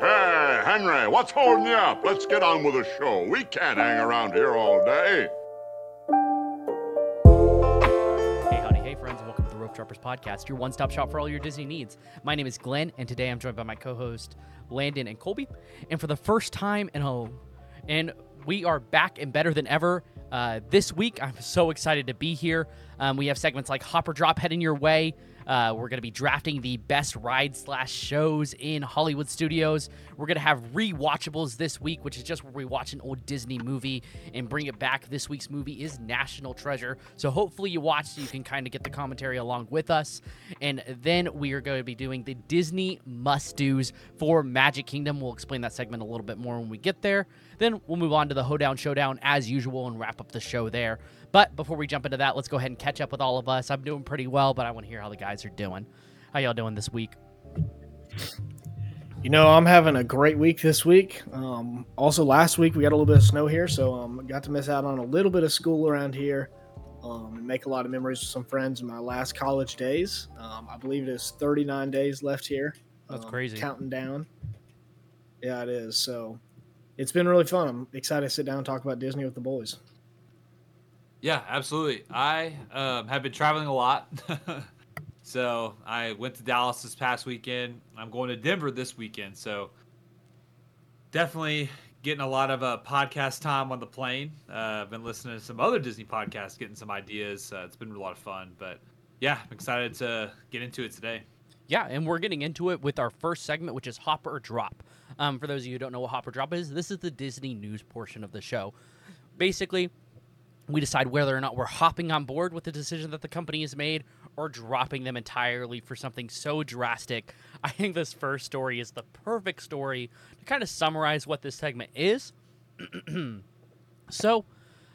Hey, Henry, what's holding you up? Let's get on with the show. We can't hang around here all day. Hey, howdy, hey, friends, and welcome to the Rope Droppers Podcast, your one stop shop for all your Disney needs. My name is Glenn, and today I'm joined by my co host, Landon and Colby. And for the first time in a. And we are back and better than ever. Uh, this week, I'm so excited to be here. Um, we have segments like Hop Or Drop heading your way. Uh, we're going to be drafting the best rides slash shows in Hollywood studios. We're going to have rewatchables this week, which is just where we watch an old Disney movie and bring it back. This week's movie is National Treasure. So hopefully you watch so you can kind of get the commentary along with us. And then we are going to be doing the Disney must do's for Magic Kingdom. We'll explain that segment a little bit more when we get there. Then we'll move on to the Hoedown Showdown as usual and wrap up the show there. But before we jump into that, let's go ahead and catch up with all of us. I'm doing pretty well, but I want to hear how the guys are doing. How y'all doing this week? You know, I'm having a great week this week. Um, also, last week we got a little bit of snow here, so um, got to miss out on a little bit of school around here um, and make a lot of memories with some friends in my last college days. Um, I believe it is 39 days left here. That's um, crazy. Counting down. Yeah, it is. So it's been really fun. I'm excited to sit down and talk about Disney with the boys. Yeah, absolutely. I um, have been traveling a lot. so I went to Dallas this past weekend. I'm going to Denver this weekend. So definitely getting a lot of uh, podcast time on the plane. Uh, I've been listening to some other Disney podcasts, getting some ideas. Uh, it's been a lot of fun. But yeah, I'm excited to get into it today. Yeah, and we're getting into it with our first segment, which is Hop Or Drop. Um, for those of you who don't know what Hop Or Drop is, this is the Disney news portion of the show. Basically, we decide whether or not we're hopping on board with the decision that the company has made or dropping them entirely for something so drastic. I think this first story is the perfect story to kind of summarize what this segment is. so,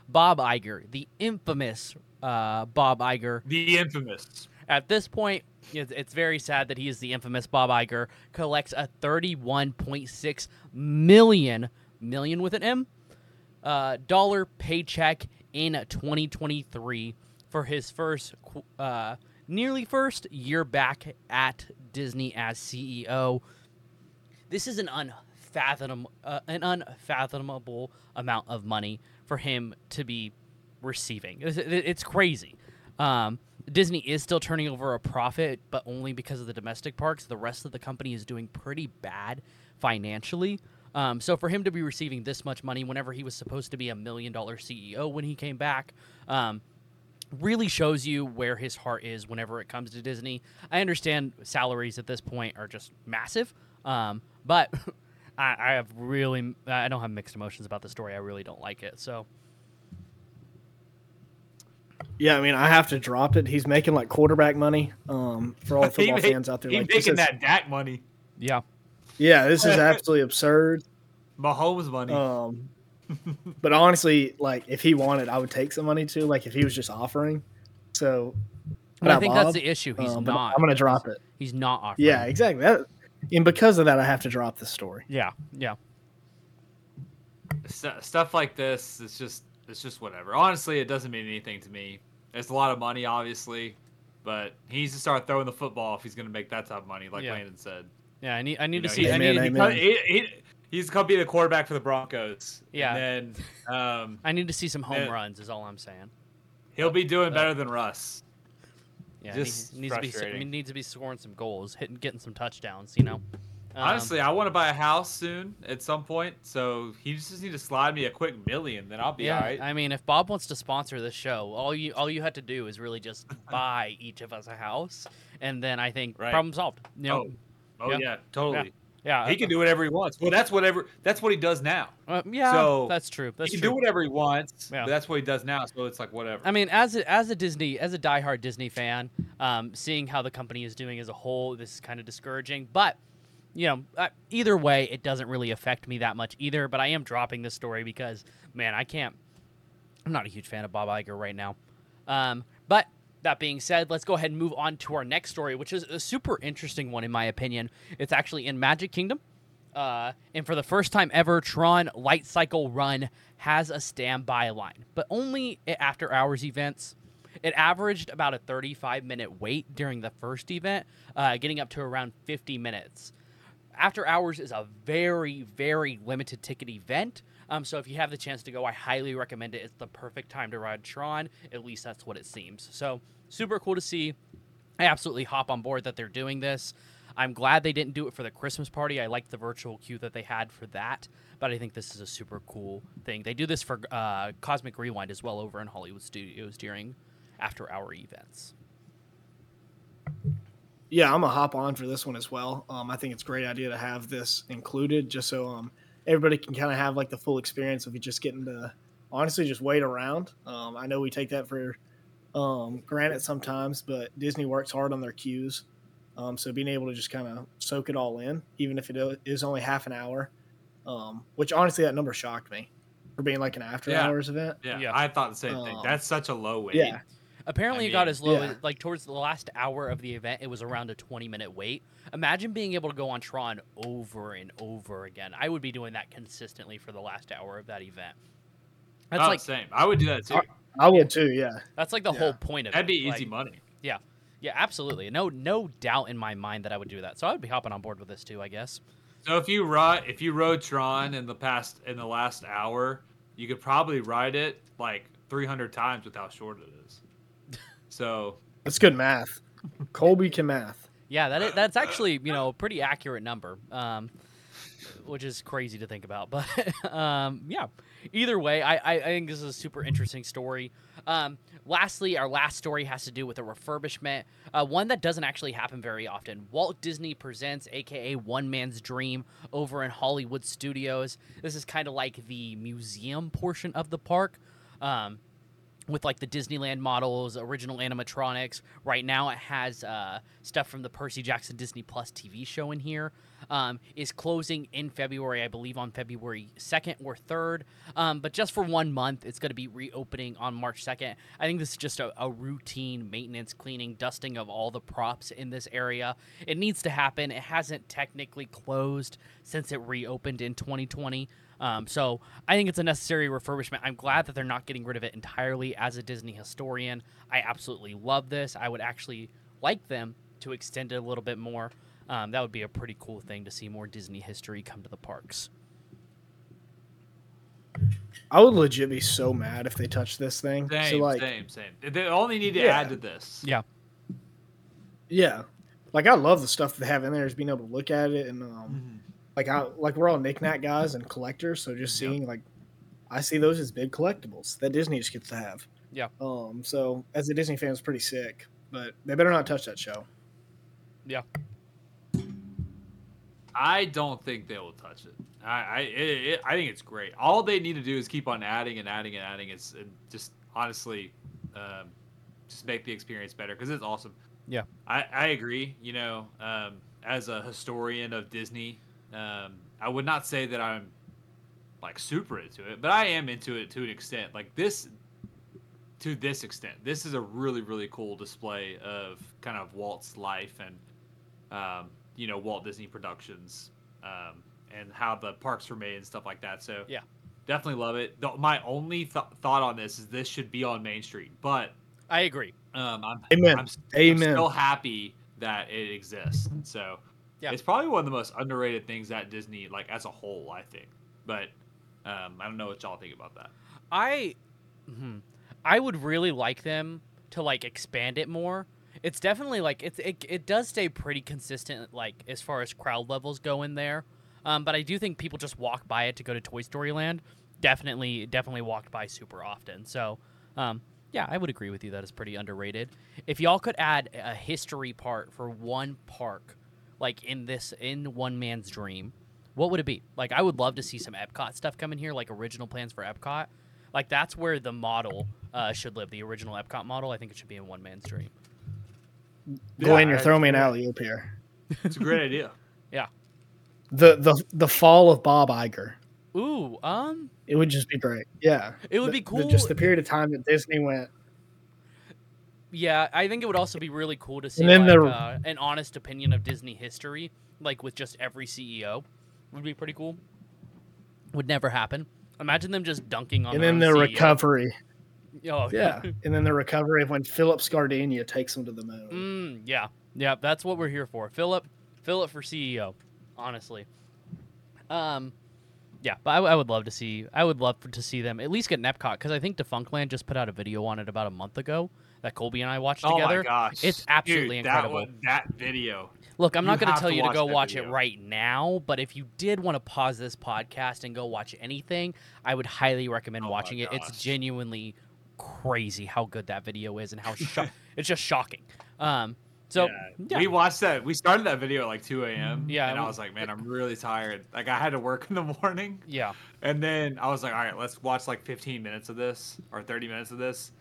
Bob Iger, the infamous uh, Bob Iger, The infamous. at this point, it's, very sad that he is the infamous Bob Iger collects a 31.6 million million with an M uh, dollar paycheck in 2023 for his first uh, nearly first year back at Disney as CEO. This is an unfathomable uh, an unfathomable amount of money for him to be receiving. It's, it's crazy. Um, Disney is still turning over a profit, but only because of the domestic parks. The rest of the company is doing pretty bad financially. Um, so for him to be receiving this much money whenever he was supposed to be a million dollar CEO when he came back, um, really shows you where his heart is whenever it comes to Disney. I understand salaries at this point are just massive, um, but I, I have really I don't have mixed emotions about the story. I really don't like it. So Yeah, I mean, I have to drop it. He's making like quarterback money um, for all the He football make- fans out there. He's Like, making is- that Dak money, yeah, yeah, this is absolutely absurd. Mahomes money. Um, but honestly, like if he wanted, I would take some money too. Like if he was just offering. So, but I not think Bob, that's the issue. He's um, not. I'm gonna drop it. He's not offering. Yeah, exactly. That, and because of that, I have to drop the story. Yeah. Yeah. Stu- stuff like this it's just it's just whatever honestly it doesn't mean anything to me it's a lot of money obviously but he needs to start throwing the football if he's going to make that type of money like Yeah. landon said Yeah. I need. I need You to know, see. he's- I Amen, need. amen. he- he- he's going to be the quarterback for the broncos Yeah. and then um, I need to see some home Yeah. runs. Is all I'm saying. he'll be doing Uh, better than russ Yeah. Just he needs to be. He needs to be scoring some goals, hitting, getting some touchdowns. You know. Um, honestly i want to buy a house soon at some point so he just needs to slide me a quick million then i'll be yeah, all right I mean, if Bob wants to sponsor this show, all you all you had to do is really just buy each of us a house, and then I think Right. problem solved. You know, oh Yeah. yeah, totally yeah, he can do whatever he wants well that's whatever that's what he does now Uh, yeah, so, that's true. That's he can true. do whatever he wants. Yeah. But that's what he does now. So it's like whatever. I mean, as a, as a Disney, as a diehard Disney fan, um, seeing how the company is doing as a whole, this is kind of discouraging. But you know, uh, either way, it doesn't really affect me that much either. But I am dropping this story because, man, I can't. I'm not a huge fan of Bob Iger right now. Um, but that being said, let's go ahead and move on to our next story, which is a super interesting one in my opinion. It's actually in Magic Kingdom. Uh, and for the first time ever, Tron Light Cycle Run has a standby line, but only at after hours events. It averaged about a 35 minute wait during the first event, uh, getting up to around 50 minutes. After Hours is a very, very limited ticket event. Um, so if you have the chance to go, I highly recommend it. It's the perfect time to ride Tron. At least that's what it seems. So super cool to see. I absolutely hop on board that they're doing this. I'm glad they didn't do it for the Christmas party. I liked the virtual queue that they had for that, but I think this is a super cool thing. They do this for uh, Cosmic Rewind as well over in Hollywood Studios during after hour events. Yeah, I'm gonna hop on for this one as well. Um, I think it's a great idea to have this included, just so um, everybody can kind of have like the full experience of you just getting to honestly just wait around. Um, I know we take that for um, granted sometimes, but Disney works hard on their queues. Um, so being able to just kind of soak it all in, even if it is only half an hour, um, which honestly that number shocked me for being like an after Yeah. hours event. Yeah, Yeah. I thought the same thing. Um, That's such a low weight. Yeah, Apparently, I it got as low yeah. as like towards the last hour of the event. It was around a 20 minute wait. Imagine being able to go on Tron over and over again. I would be doing that consistently for the last hour of that event. That's oh, like same. I would do that too. I would too. Yeah, that's like the yeah. whole point of it. That'd be easy Like, money. Yeah. Yeah, absolutely. No, no doubt in my mind that I would do that. So I would be hopping on board with this too. I guess. So if you ride, if you rode Tron in the past in the last hour, you could probably ride it like 300 times with how short it is. So that's good math. Colby can math. Yeah, that is, that's actually you know a pretty accurate number, um, which is crazy to think about. But um, yeah, either way, I, I, I think this is a super interesting story. Um, lastly, our last story has to do with a refurbishment, uh, one that doesn't actually happen very often. Walt Disney Presents, aka One Man's Dream, over in Hollywood Studios. This is kind of like the museum portion of the park. Um, with like the Disneyland models, original animatronics. Right now, it has uh, stuff from the Percy Jackson Disney Plus TV show in here. Um, is closing in February, I believe, on February second or third. Um, but just for one month, it's going to be reopening on March second. I think this is just a, a routine maintenance, cleaning, dusting of all the props in this area. It needs to happen. It hasn't technically closed since it reopened in 2020. Um, so I think it's a necessary refurbishment. I'm glad that they're not getting rid of it entirely. As a Disney historian, I absolutely love this. I would actually like them to extend it a little bit more. Um, that would be a pretty cool thing to see more Disney history come to the parks. I would legit be so mad if they touched this thing. same, so like, same, same. They only need to Yeah. add to this. Yeah. yeah, like I love the stuff they have in there. Is being able to look at it and um, Mhm. Like I like we're all knickknack guys and collectors, so just Yep. seeing like I see those as big collectibles that Disney just gets to have. Yeah. Um. So as a Disney fan, it's pretty sick, but they better not touch that show. Yeah. I don't think they will touch it. I I, it, it, I think it's great. All they need to do is keep on adding and adding and adding. It's and just honestly, um, just make the experience better because it's awesome. Yeah. I, I agree. You know, um, as a historian of Disney, um, I would not say that I'm like super into it, but I am into it to an extent. Like this, to this extent, this is a really really cool display of kind of Walt's life and um, you know Walt Disney Productions um, and how the parks were made and stuff like that. So Yeah. definitely love it. The, my only th- thought on this is this should be on Main Street, but I agree. um, I'm, Amen. I'm, s- Amen. I'm still happy that it exists. So Yeah. it's probably one of the most underrated things at Disney, like as a whole, I think. But um, I don't know what y'all think about that. I, mhm. I would really like them to like expand it more. It's definitely like it's it, it does stay pretty consistent like as far as crowd levels go in there. Um, but I do think people just walk by it to go to Toy Story Land. Definitely, definitely walked by super often. So, um, yeah, I would agree with you that it's pretty underrated. If y'all could add a history part for one park, like in this in One Man's Dream, what would it be? Like, I would love to see some Epcot stuff come in here, like original plans for Epcot. Like that's where the model uh, should live. The original Epcot model. I think it should be in One Man's Dream. Glenn, Yeah, you're throwing me an alley oop here. It's a great idea. Yeah. The the the fall of Bob Iger. Ooh, um, It would just be great. Yeah. It would The- be the- cool- just the period of time that Disney went. Yeah, I think it would also be really cool to see like, the- uh, an honest opinion of Disney history, like with just every CEO. Would be pretty cool. Would never happen. Imagine them just dunking on. And then the CEO. recovery. Oh Yeah. and then the recovery of when Philip Scardania takes them to the moon. Mm, yeah, yeah, that's what we're here for. Philip, Philip for CEO. honestly. Um, yeah, but I, I would love to see. I would love for, to see them at least get an Epcot because I think Defunctland just put out a video on it about a month ago that Colby and I watched Oh together. my gosh, It's absolutely Dude, incredible. That, one- that video. Look, I'm You not going to tell you to go watch it right now, but if you did want to pause this podcast and go watch anything, I would highly recommend Oh watching it. It's genuinely crazy how good that video is and how sho- it's just shocking. Um, so Yeah. yeah. we watched that. We started that video at like 2 a.m. Yeah, and I was like, man, I'm really tired. Like I had to work in the morning, yeah, and then I was like, all right, let's watch like 15 minutes of this or 30 minutes of this,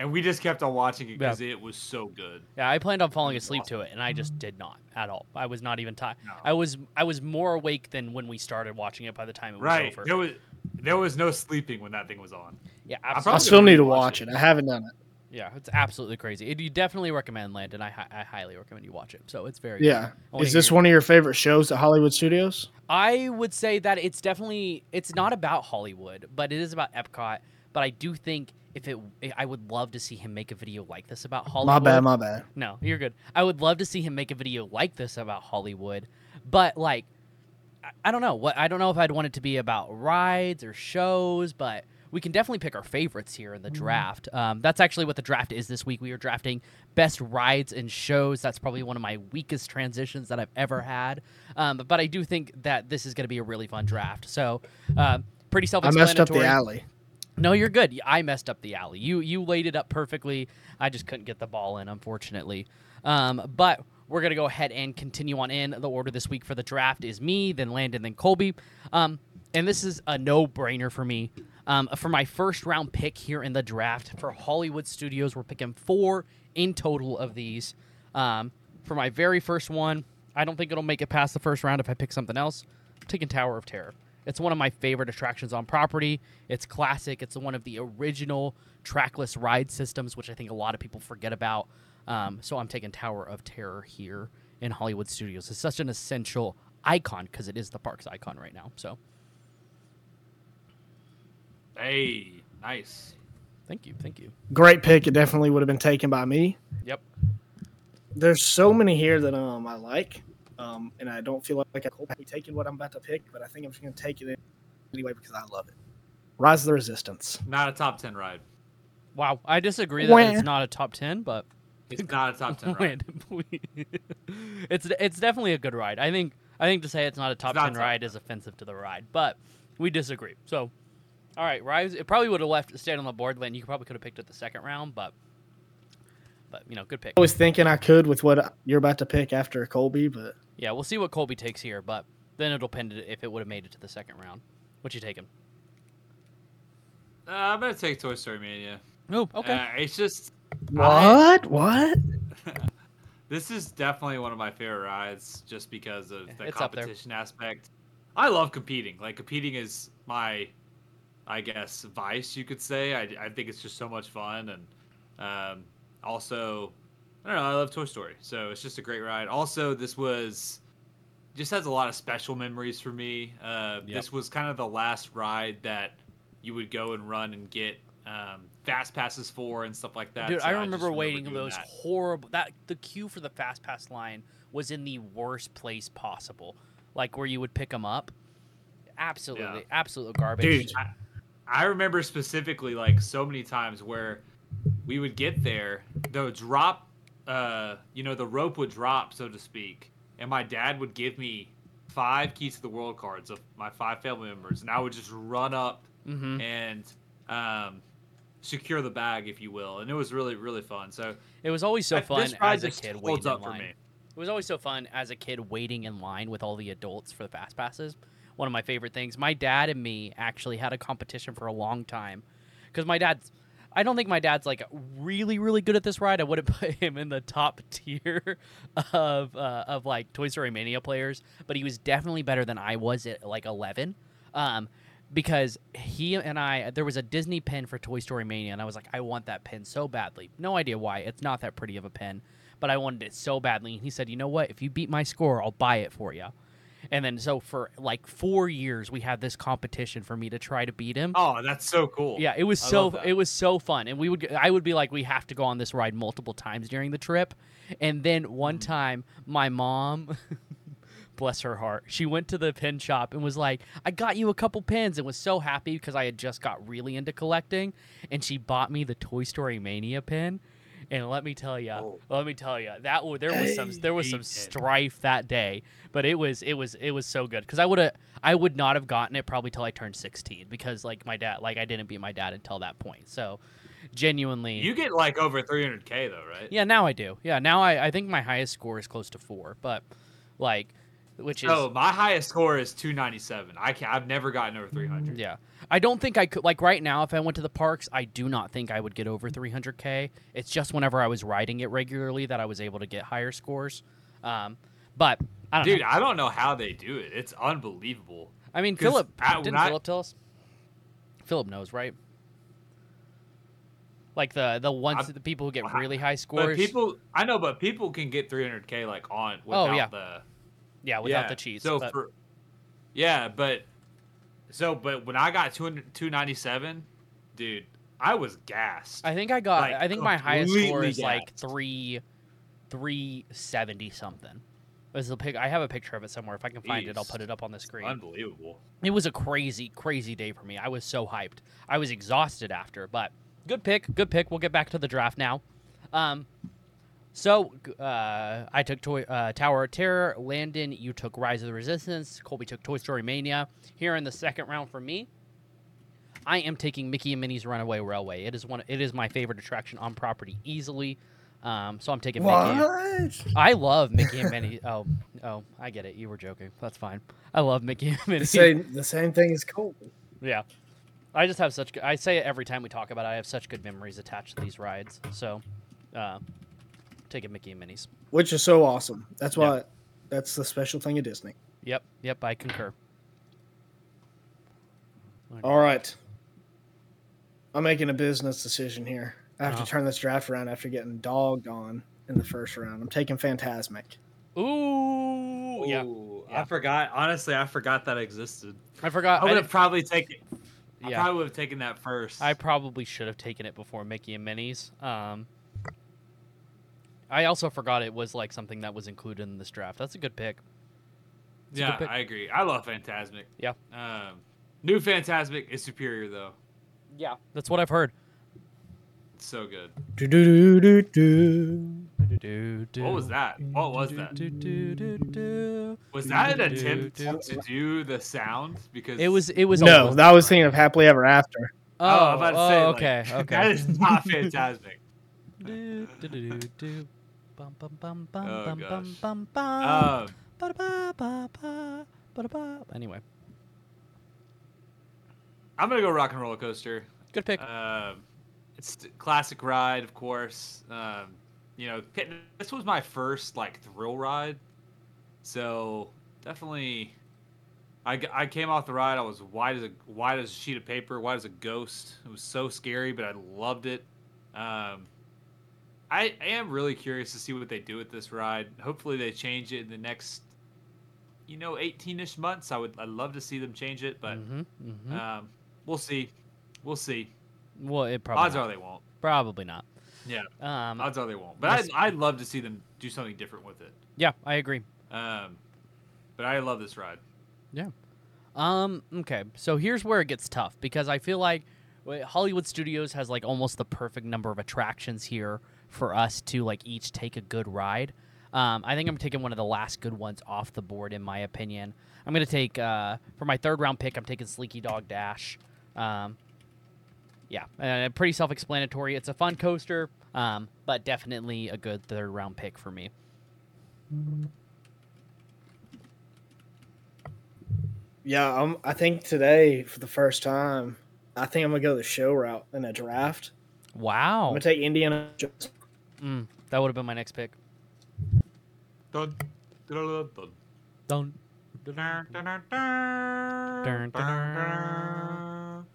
and we just kept on watching it because it was so good. yeah. I planned on falling asleep awesome. to it, and I just did not at all. I was not even tired. No. I was I was more awake than when we started watching it. By the time it was Right? over. There was there was no sleeping when that thing was on. yeah, I I still need to watch it. it. I haven't done it. Yeah, it's absolutely crazy. It, you definitely recommend Landon. I, I highly recommend you watch it. So it's very Yeah. I Is this one of your favorite shows at Hollywood Studios? I would say that it's definitely it's not about Hollywood, but it is about Epcot. But I do think if it, I would love to see him make a video like this about Hollywood. My bad, my bad. No, you're good. I would love to see him make a video like this about Hollywood, but like, I- I don't know what I don't know if I'd want it to be about rides or shows, but we can definitely pick our favorites here in the draft. Um, that's actually what the draft is this week. We are drafting best rides and shows. That's probably one of my weakest transitions that I've ever had, um, but I do think that this is going to be a really fun draft. So, uh, pretty self-explanatory. I messed up the alley. No, you're good. I messed up the alley. You you laid it up perfectly. I just couldn't get the ball in, unfortunately. Um, but we're gonna go ahead and continue on in. The order this week for the draft is me, then Landon, then Colby. Um, and this is a no-brainer for me. Um, for my first round pick here in the draft for Hollywood Studios, we're picking four in total of these. Um, for my very first one, I don't think it'll make it past the first round if I pick something else. I'm taking Tower of Terror. It's one of my favorite attractions on property. It's classic. It's one of the original trackless ride systems, which I think a lot of people forget about. Um, so I'm taking Tower of Terror here in Hollywood Studios. It's such an essential icon because it is the park's icon right now. So Hey, nice. thank you, thank you. Great pick. It definitely would have been taken by me. Yep. There's so many here that um I like, um, and I don't feel like I could be taking what I'm about to pick, but I think I'm just gonna take it anyway because I love it. Rise of the Resistance. Not a top 10 ride. Wow, I disagree that Wah. it's not a top ten, but It's not a top 10 ride. Please. it's it's definitely a good ride. I think I think to say it's not a top not ten top ride is offensive to the ride, but we disagree. So, all right, Rise. It probably would have left stayed on the board, Landon. You probably could have picked it the second round, but but you know, good pick. I was thinking I could with what you're about to pick after Colby, but Yeah, we'll see what Colby takes here, but then it'll depend if it would have made it to the second round. What you taking? Uh, I'm gonna take Toy Story Mania. Oh, okay. Uh, it's just what? What? this is definitely one of my favorite rides, just because of the It's competition aspect. I love competing. Like competing is my, I guess, vice you could say. I, I think it's just so much fun, and um, also, I don't know. I love Toy Story, so it's just a great ride. Also, this was just has a lot of special memories for me. Uh, Yep. This was kind of the last ride that you would go and run and get um, fast passes for and stuff like that. Dude, so I just remember waiting doing those that. horrible that the queue for the fast pass line was in the worst place possible, like where you would pick them up. Absolutely, Yeah. absolute garbage. Dude. I, I remember specifically like so many times where we would get there, the drop, uh, you know, the rope would drop, so to speak, and my dad would give me five keys to the world cards of my five family members, and I would just run up hmm and um, secure the bag, if you will, and it was really really fun. So It was always so I- fun as a kid holds waiting in up for line. me. It was always so fun as a kid waiting in line with all the adults for the fast passes. One of my favorite things. My dad and me actually had a competition for a long time because my dad's. I don't think my dad's like really, really good at this ride. I wouldn't put him in the top tier of uh, of like Toy Story Mania players, but he was definitely better than I was at like eleven. Um, because he and I, there was a Disney pin for Toy Story Mania, and I was like, I want that pin so badly. No idea why. It's not that pretty of a pin, but I wanted it so badly. And he said, you know what? If you beat my score, I'll buy it for you. And then so for like four years, we had this competition for me to try to beat him. Oh, that's so cool. Yeah, it was I so it was so fun, and we would I would be like, we have to go on this ride multiple times during the trip, and then one Mm-hmm. time my mom bless her heart. She went to the pin shop and was like, "I got you a couple pins," and was so happy because I had just got really into collecting, and she bought me the Toy Story Mania pin. And let me tell you, Oh. let me tell you, that w- there was some there was some strife that day, but it was it was it was so good because I would have I would not have gotten it probably till I turned sixteen because like my dad like I didn't beat my dad until that point. So genuinely, You get like over 300k though, right? yeah, now I do. Yeah, now I, I think my highest score is close to four, but like, which is Oh, my highest score is 297. I can't. I've never gotten over 300. yeah. I don't think I could like right now. If I went to the parks, I do not think I would get over 300k. It's just whenever I was riding it regularly that I was able to get higher scores. Um, but I don't Dude, know. I don't know how they do it. It's unbelievable. I mean Philip I- didn't I- Philip tell us. Philip knows, right? Like the the ones I- the people who get really high scores. people, I know, but people can get 300k like on without Oh, yeah. the yeah, without yeah. the cheese. So but- for yeah, but so but when I got 200, 297, dude, I was gassed. I think I got. Like, I think my highest score is like three, three seventy something. There's a pic. I have a picture of it somewhere. If I can find it, I'll put it up on the screen. Unbelievable. It was a crazy, crazy day for me. I was so hyped. I was exhausted after, but good pick. Good pick. We'll get back to the draft now. Um, so uh, I took Toy, uh, Tower of Terror. Landon, you took Rise of the Resistance. Colby took Toy Story Mania. Here in the second round for me, I am taking Mickey and Minnie's Runaway Railway. It is one. It is my favorite attraction on property easily. Um, so I'm taking Mickey. What? I love Mickey and Minnie. Oh, oh, I get it. You were joking. That's fine. I love Mickey and Minnie. The same, the same thing as Colby. Yeah. I just have such good, I say it every time we talk about it. I have such good memories attached to these rides. So, uh, take it Mickey and Minnie's. which is so awesome. That's why that's the special thing of Disney. Yep. Yep. I concur. All right. I'm making a business decision here. I have Uh-huh. to turn this draft around after getting dogged on in the first round. I'm taking Fantasmic. Ooh. Yeah. Ooh, Yeah. I forgot. Honestly, I forgot that existed. I forgot. I would have probably taken. I Yeah. probably would have taken that first. I probably should have taken it before Mickey and Minnie's. Um, I also forgot it was like something that was included in this draft. That's a good pick. a good yeah, pick. I agree. I love Fantasmic. Yeah. Um, new Fantasmic is superior though. Yeah. That's what I've heard. It's so good. Do do do do do. What was that? What was that? Was that an attempt to do the sound? Because It was. It was. No, that was thinking of Happily Ever After. Oh, I'm about to oh, say, like, okay. that Okay. That is not Fantasmic. Do, do, do, do, do. Bum, bum, bum, bum, Oh, bum, gosh. bum, bum, bum. Ba-da-ba, ba-ba, ba-da-ba. Anyway, I'm gonna go Rock and Roller Coaster. good pick. Um, it's a classic ride, of course. Um, you know, this was my first like thrill ride, so definitely. I, g- I came off the ride. I was white as a white as a sheet of paper, white as a ghost. It was so scary, but I loved it. Um, I, I am really curious to see what they do with this ride. Hopefully, they change it in the next, you know, 18ish months. I would I'd love to see them change it, but Mhm, mhm. um, we'll see. We'll see. well, it probably Odds not. are they won't. probably not. Yeah, Um, odds are they won't. But I'd, I'd love to see them do something different with it. yeah, I agree. Um, but I love this ride. Yeah. Um, okay, so here's where it gets tough because I feel like Hollywood Studios has like almost the perfect number of attractions here for us to like each take a good ride. Um, I think I'm taking one of the last good ones off the board, in my opinion. I'm gonna take uh, for my third round pick. I'm taking Slinky Dog Dash. Um, yeah, uh, pretty self-explanatory. It's a fun coaster, um, but definitely a good third round pick for me. Yeah, um, I think today for the first time, I think I'm gonna go the show route in a draft. Wow. I'm gonna take Indiana Jones. Mm, that would have been my next pick.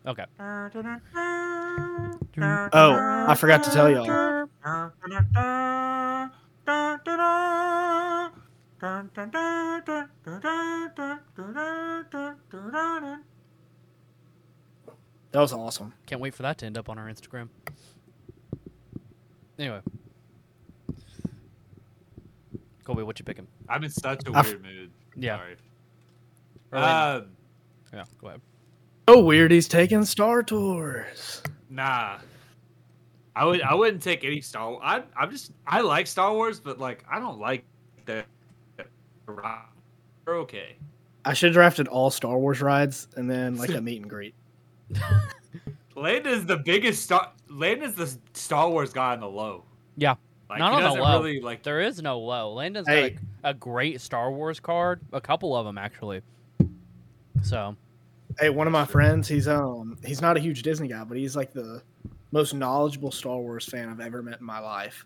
Okay. Oh, I forgot to tell y'all. That was awesome. Can't wait for that to end up on our Instagram. Anyway, Colby, what you picking? I'm in such a I f- weird mood. Yeah. Sorry. Or like- Um, yeah. Go ahead. Oh, weird. He's taking Star Tours. nah. I would I wouldn't take any Star. I I'm just I like Star Wars, but like I don't like the. They're okay. I should have drafted all Star Wars rides and then like a meet and greet. Landon is the biggest Star. Landon is the Star Wars guy on the low. Yeah. Like, Not on the low. Really, like There is no low. Landon's Hey. got a, a great Star Wars card, a couple of them actually. So Hey, one of my friends, he's um he's not a huge Disney guy, but he's like the most knowledgeable Star Wars fan I've ever met in my life.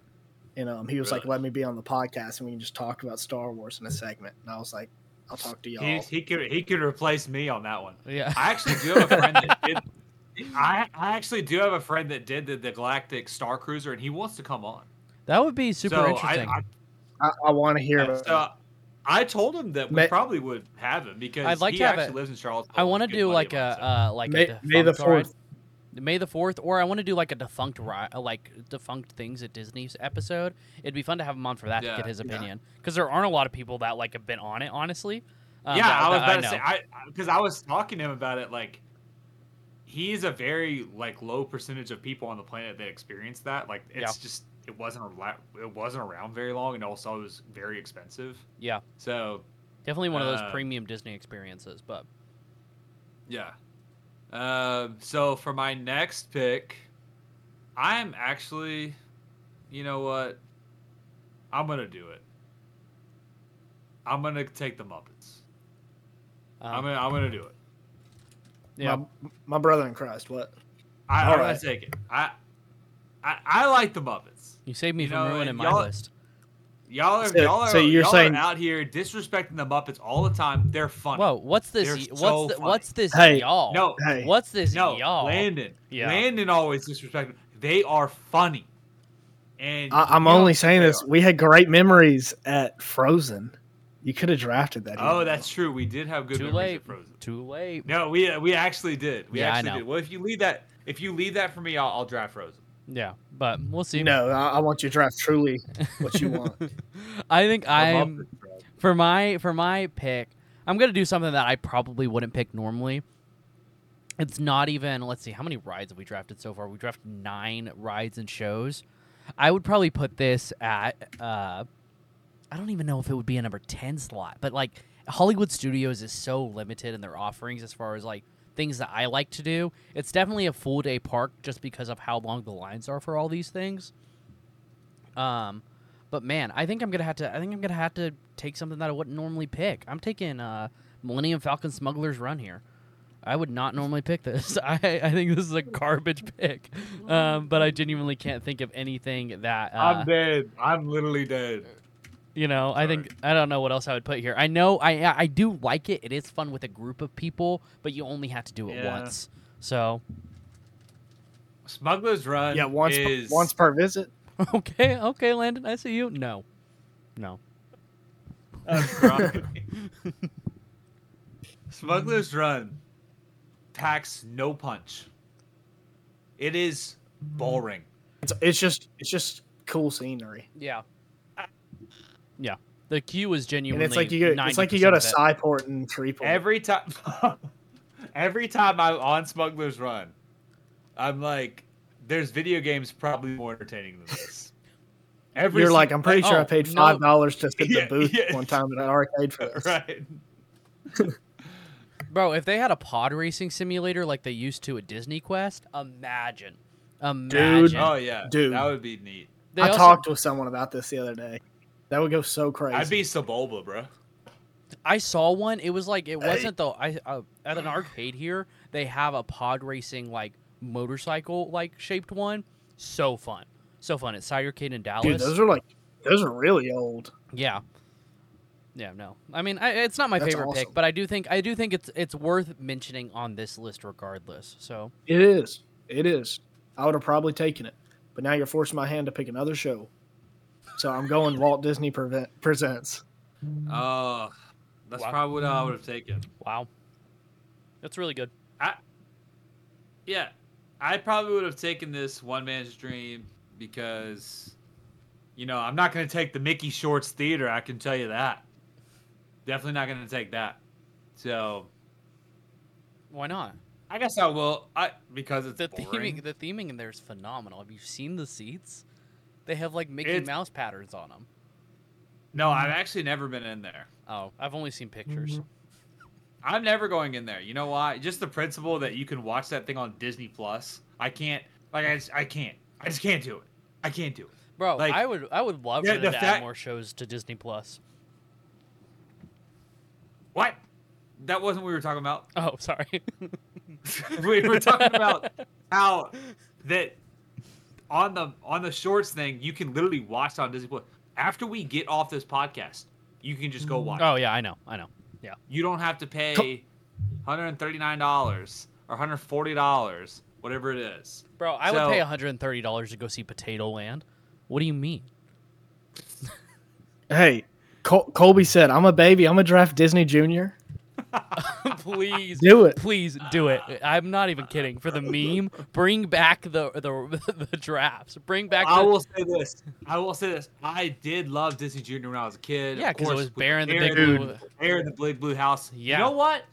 And um he was like, let me be on the podcast and we can just talk about Star Wars in a segment. And I was like, I'll talk to y'all. he, he could he could replace me on that one. yeah, I actually do have a friend that did. I, I actually do have a friend that did the, the Galactic Star Cruiser, and he wants to come on. That would be super so interesting. I, I, I want to hear I, about so I told him that we May- probably would have him because I'd like he to have actually it- lives in Charlottesville. I want to do like a uh, like May, a May the defunct ride. fourth. May the fourth, or I want to do like a defunct ri- uh, like defunct things at Disney's episode. It'd be fun to have him on for that Yeah, to get his opinion because there aren't a lot of people that like have been on it. Honestly, Um, yeah, that- I was that about to know. say I because I was talking to him about it. Like, he's a very like low percentage of people on the planet that experience that. Like, it's Yeah. just it wasn't a, it wasn't around very long, and also it was very expensive. yeah, So definitely one of those Uh, premium Disney experiences. But Yeah. Um, so for my next pick, I'm actually, you know what? I'm gonna do it. I'm gonna take the Muppets. I'm um, gonna I'm gonna do it. yeah, My, my brother in Christ. What? I, All I'm right. gonna take it. I, I I like the Muppets. you saved me you from know, ruining my y'all- list. Y'all are So- y'all are, so you're y'all saying- are out here disrespecting the Muppets all the time. They're funny. Whoa, what's this? They're y- what's so the, funny. what's this? Hey, y'all? No, Hey, What's this? no, y'all? Landon. Yeah. Landon always disrespecting. They are funny. And I, I'm only saying this. are. We had great memories at Frozen. You could have drafted that. Oh, even. that's true. We did have good Too memories late. of Frozen. Too late. No, we we actually did. We Yeah, I actually know. did. Well, if you leave that, if you leave that for me, I'll, I'll draft Frozen. Yeah, but we'll see. No, I, I want you to draft truly what you want. I think I I'm for my for my pick. I'm gonna do something that I probably wouldn't pick normally. It's not even. Let's see, how many rides have we drafted so far? We drafted nine rides and shows. I would probably put this at. Uh, I don't even know if it would be a number ten slot, but like Hollywood Studios is so limited in their offerings as far as like things that I like to do. It's definitely a full day park just because of how long the lines are for all these things. Um, but man, I think I'm gonna have to. I think I'm gonna have to take something that I wouldn't normally pick. I'm taking uh, Millennium Falcon Smuggler's Run here. I would not normally pick this. I, I think this is a garbage pick, um, but I genuinely can't think of anything that uh, I'm dead. I'm literally dead. You know. I think I don't know what else I would put here. I know I I do like it. It is fun with a group of people, but you only have to do it Yeah. once. So Smuggler's Run. yeah, once per, once per visit. okay, okay, Landon, I see you. No, no. I'm. Smuggler's Run packs no punch. It is boring. It's, it's just it's just cool scenery, Yeah. Yeah. The queue is genuinely. and it's like you go it's like you go to of. Cyport and Shreveport. Every time, every time I'm on Smuggler's Run, I'm like, "There's video games probably more entertaining than this." Every You're like, I'm pretty sure I oh, paid five dollars to sit Yeah, the booth yeah. one time at an arcade for this. right. Bro, if they had a pod racing simulator like they used to at Disney Quest, imagine. Imagine. Oh yeah, Dude. that would be neat. They I also- talked with someone about this the other day. That would go so crazy. I'd be Sebulba, bro. I saw one. It was like it wasn't though. I uh, at an arcade here, they have a pod racing like motorcycle like shaped one. So fun, so fun. It's Cidercade in Dallas. Dude, those are like those are really old. Yeah. Yeah, no. I mean, I, it's not my That's favorite pick, but I do think I do think it's it's worth mentioning on this list regardless. So It is. It is. I would have probably taken it, but now you're forcing my hand to pick another show. So I'm going Walt Disney Prevent, Presents. Oh, that's Wow. probably what I would have taken. wow, that's really good. I, yeah, I probably would have taken this one man's dream because, you know, I'm not going to take the Mickey Shorts Theater. I can tell you that. definitely not going to take that. So Why not? I guess I will. I because it's The boring. theming, the theming in there is phenomenal. Have you seen the seats? They have like Mickey It's- Mouse patterns on them. No, I've actually never been in there. Oh, I've only seen pictures. Mm-hmm. I'm never going in there. You know why? Just the principle that you can watch that thing on Disney Plus. I can't. Like I just, I can't. I just can't do it. I can't do it. Bro, Like- I would I would love Yeah, for them to add more shows to Disney Plus. What? That wasn't what we were talking about. Oh, sorry. we were talking about how that on the on the shorts thing you can literally watch it on Disney Plus. After we get off this podcast, you can just go mm. watch. oh yeah, I know, I know. Yeah. You don't have to pay $139 or $140, whatever it is. Bro, I So- would pay $130 to go see Potato Land. What do you mean? Hey, Col- Colby said, "I'm a baby. I'm gonna draft Disney Junior. please Do it. Please do it. I'm not even kidding. For the meme, bring back the the, the drafts. Bring back I the, will say this. I will say this. I did love Disney Junior when I was a kid. Yeah, because it was with Bear in the Big Blue- Bear in the Big Blue House. Yeah. You know what?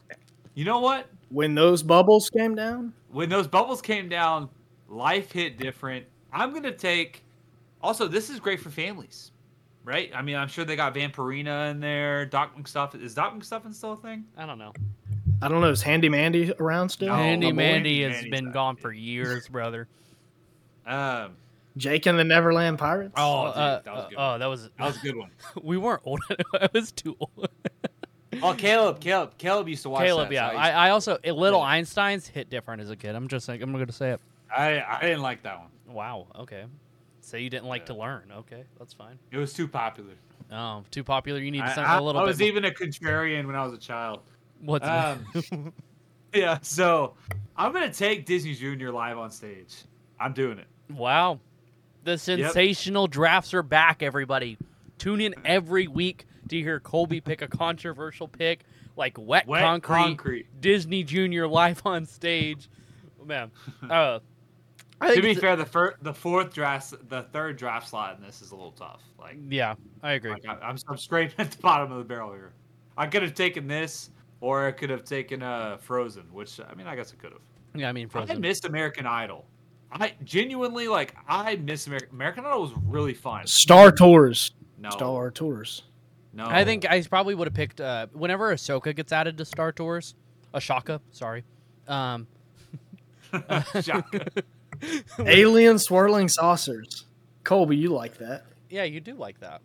You know what? When those bubbles came down, When those bubbles came down, life hit different. I'm gonna take. Also, this is great for families, right? I mean, I'm sure they got Vampirina in there. Doc McStuff is Doc McStuffin still a thing? I don't know. I don't know. Is Handy Mandy around still? No. Andy my boy Mandy has Mandy's been gone yeah. for years, brother. Um, Jake and the Neverland Pirates. Oh, dude, uh, that was a good oh, that was that was a good one. we weren't old. I was too old. Oh, Caleb, Caleb, Caleb used to watch Caleb, that, yeah. so used I, I also Yeah. Little Einsteins hit different as a kid. I'm just like I'm gonna say it. I I didn't like that one. Wow. Okay. Say you didn't like to learn. Okay, that's fine. It was too popular. Oh, too popular. You need to sound I- a little bit. I was more- even a contrarian when I was a child. What's Um, yeah, so I'm gonna take Disney Junior live on stage. I'm doing it. Wow. The sensational drafts are back, everybody. Tune in every week to hear Colby pick a controversial pick like Wet, Wet Concrete, concrete. Disney Junior live on stage. Man. Uh, I To think be fair, the first, the fourth draft, the third draft slot in this is a little tough. Like, Yeah, I agree. like I, I'm, I'm scraping at the bottom of the barrel here. I could have taken this, or I could have taken uh, Frozen, which I mean, I guess I could have. Yeah, I mean I missed American Idol. I genuinely like. I miss American. American Idol was really fun. Star Tours. No, Star Tours. no. I think I probably would have picked uh, whenever Ahsoka gets added to Star Tours. Ashaka, sorry. Um, Shaka. Alien swirling saucers. Colby, you like that? yeah, you do like that.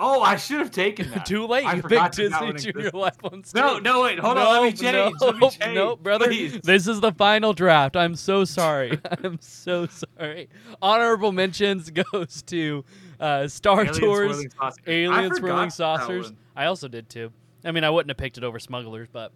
Oh, I should have taken that. Too late. I You forgot picked that that Disney Junior existed. live on stage. No, no, wait, hold on. Let me change. No, Let me change. no, brother. please. This is the final draft. I'm so sorry. I'm so sorry. Honorable mentions goes to uh, Star Alien Tours, swirling saucers. Alien Swirling Saucers. one. I also did too. I mean, I wouldn't have picked it over Smugglers, but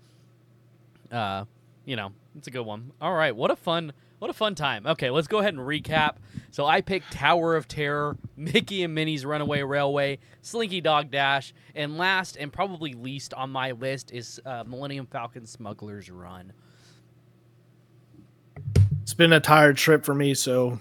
uh, you know, it's a good one. All right, what a fun, what a fun time. Okay, let's go ahead and recap. So I picked Tower of Terror, Mickey and Minnie's Runaway Railway, Slinky Dog Dash, and last and probably least on my list is uh, Millennium Falcon Smuggler's Run. It's been a tired trip for me, so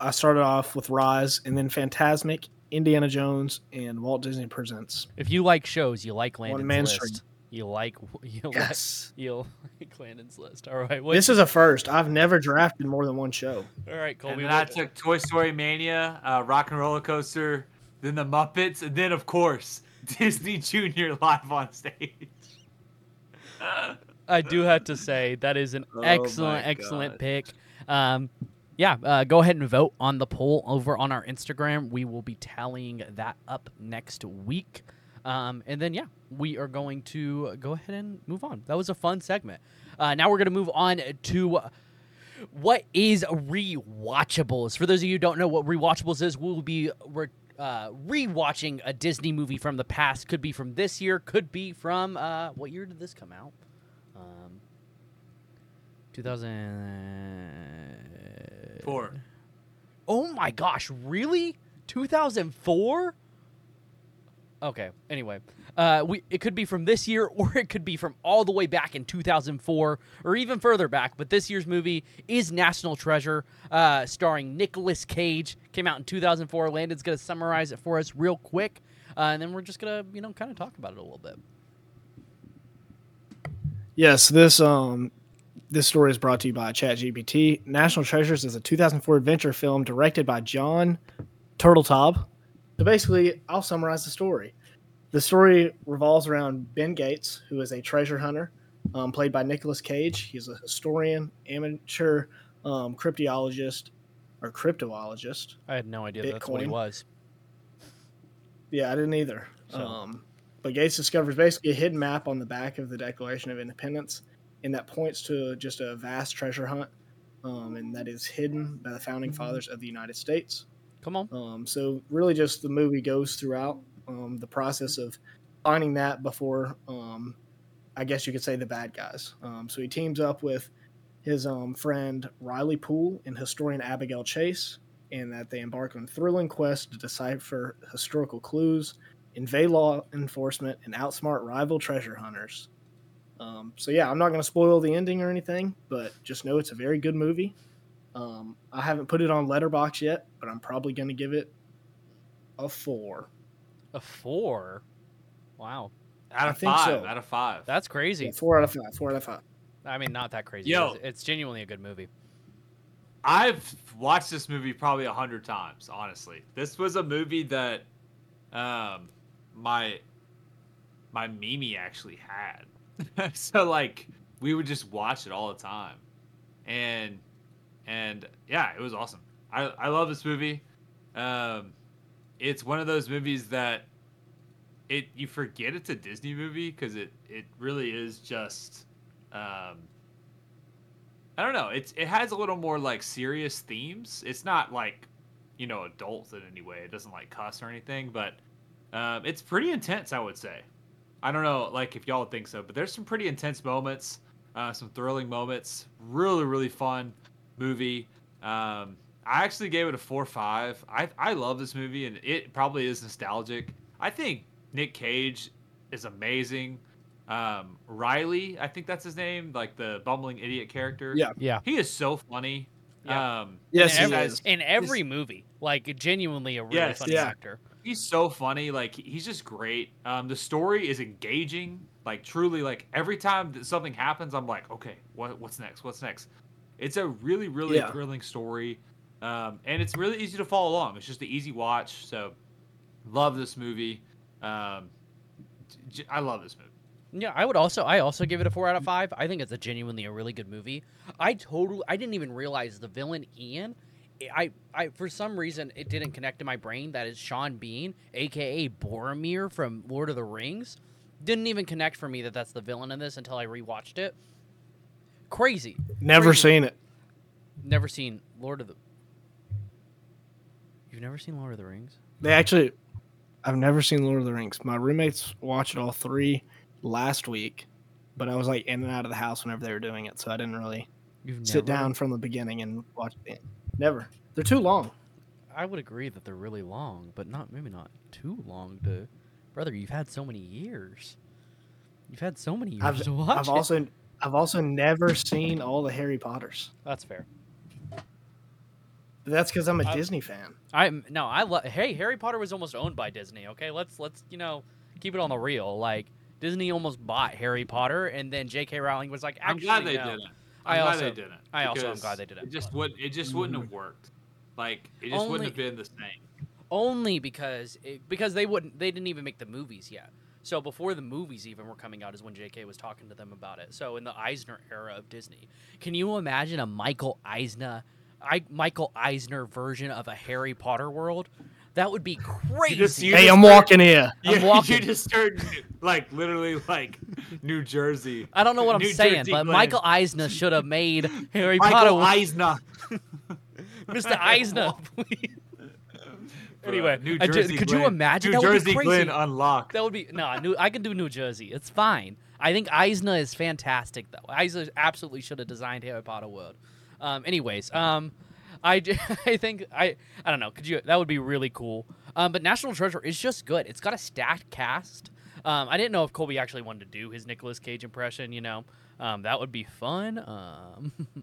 I started off with Rise and then Fantasmic, Indiana Jones, and Walt Disney Presents. If you like shows, you like Landon's man list. string. You like you Yes. like you like Landon's list. All right, This is a first. I've never drafted more than one show. all right, And Colby. then I took Toy Story Mania, uh, Rock and Roller Coaster, then the Muppets, and then of course Disney Junior live on stage. I do have to say that is an Oh excellent, my excellent pick. Um, yeah, uh, go ahead and vote on the poll over on our Instagram. We will be tallying that up next week. Um, and then, yeah, we are going to go ahead and move on. That was a fun segment. Uh, now we're going to move on to what is rewatchables. For those of you who don't know what rewatchables is, we'll be re- uh, rewatching a Disney movie from the past. Could be from this year, could be from uh, what year did this come out? Um, 2000. Four. Oh my gosh, really? 2004? Okay. Anyway, uh, we it could be from this year, or it could be from all the way back in 2004, or even further back. But this year's movie is National Treasure, uh, starring Nicolas Cage. Came out in 2004. Landon's gonna summarize it for us real quick, uh, and then we're just gonna you know kind of talk about it a little bit. Yes, this um this story is brought to you by ChatGPT. National Treasures is a 2004 adventure film directed by John Turteltaub. So basically, I'll summarize the story. The story revolves around Ben Gates, who is a treasure hunter, um, played by Nicolas Cage. He's a historian, amateur um, cryptologist, or cryptologist. I had no idea that's what he was. Yeah, I didn't either. So- Um, but Gates discovers basically a hidden map on the back of the Declaration of Independence, and that points to just a vast treasure hunt, um, and that is hidden by the founding fathers of the United States. Come on. Um, so really, just the movie goes throughout um, the process of finding that before, um, I guess you could say, the bad guys. Um, so he teams up with his um, friend Riley Poole and historian Abigail Chase, and that they embark on thrilling quest to decipher historical clues, invade law enforcement, and outsmart rival treasure hunters. Um, so yeah, I'm not going to spoil the ending or anything, but just know it's a very good movie. Um, I haven't put it on Letterboxd yet, but I'm probably going to give it a four. A four. Wow, Out I of think five. so. Out of five. that's crazy. Yeah, four out of five. Four out of five. I mean, not that crazy. Yo. It's, it's genuinely a good movie. I've watched this movie probably a hundred times. Honestly, this was a movie that um, my my Mimi actually had. so like we would just watch it all the time, and and yeah, it was awesome. I I love this movie. Um, it's one of those movies that it you forget it's a Disney movie because it it really is just um I don't know. It's it has a little more like serious themes. It's not like you know adult in any way. It doesn't like cuss or anything, but um, it's pretty intense. I would say. I don't know, like if y'all think so, but there's some pretty intense moments, uh, some thrilling moments. Really, really fun movie. Um, I actually gave it a four five. I I love this movie, and it probably is nostalgic. I think Nick Cage is amazing. Um, Riley, I think that's his name, like the bumbling idiot character. Yeah. Yeah. He is so funny. Yeah. Um, Yes, in he every, is. in every movie, like genuinely a really Yes, funny yeah. actor. he's so funny. Like he's just great. Um, the story is engaging. Like truly, like every time that something happens, I'm like, okay, what what's next? What's next? It's a really, really Yeah. thrilling story, um, and it's really easy to follow along. It's just an easy watch. So, love this movie. Um, j- I love this movie. Yeah, I would also I also give it a four out of five. I think it's a genuinely a really good movie. I totally I didn't even realize the villain Ian. I, I for some reason it didn't connect to my brain that is Sean Bean, aka Boromir from Lord of the Rings. Didn't even connect for me that that's the villain in this until I rewatched it. Crazy. Never Crazy. seen it. Never seen Lord of the. You've never seen Lord of the Rings? They actually, I've never seen Lord of the Rings. My roommates watched all three last week, but I was like in and out of the house whenever they were doing it, so I didn't really You've sit never- down from the beginning and watch it. Never. They're too long. I would agree that they're really long, but not maybe not too long to. Brother, you've had so many years. You've had so many years I've, to watch I've it. also I've also never seen all the Harry Potters. That's fair. But that's because I'm a I- Disney fan. I no, I love. Hey, Harry Potter was almost owned by Disney. Okay, let's let's you know keep it on the real. Like Disney almost bought Harry Potter, and then J.K. Rowling was like, I'm glad they no. didn't. I I'm glad also- they didn't. I also am glad they didn't. It just would. It just wouldn't have worked. Like it just Only- wouldn't have been the same. Only because it, because they wouldn't they didn't even make the movies yet. So before the movies even were coming out is when J.K. was talking to them about it. So in the Eisner era of Disney, can you imagine a Michael Eisner, I, Michael Eisner version of a Harry Potter world? That would be crazy. just- you Hey, I'm heard- walking here. I'm You- walking. You just heard like literally like New Jersey. I don't know what I'm New saying, but Glenn. Michael Eisner should have made Harry Potter. Michael Eisner. Mr. Eisner, please. Anyway, New Jersey could you imagine? New That would be Jersey crazy. Glenn unlocked. That would be no. New, I can do New Jersey. It's fine. I think Eisner is fantastic, though. Eisner absolutely should have designed Harry Potter world. Um, anyways, um, I, I think I I don't know. Could you? That would be really cool. Um, but National Treasure is just good. It's got a stacked cast. Um, I didn't know if Colby actually wanted to do his Nicolas Cage impression. You know, um, that would be fun. Um,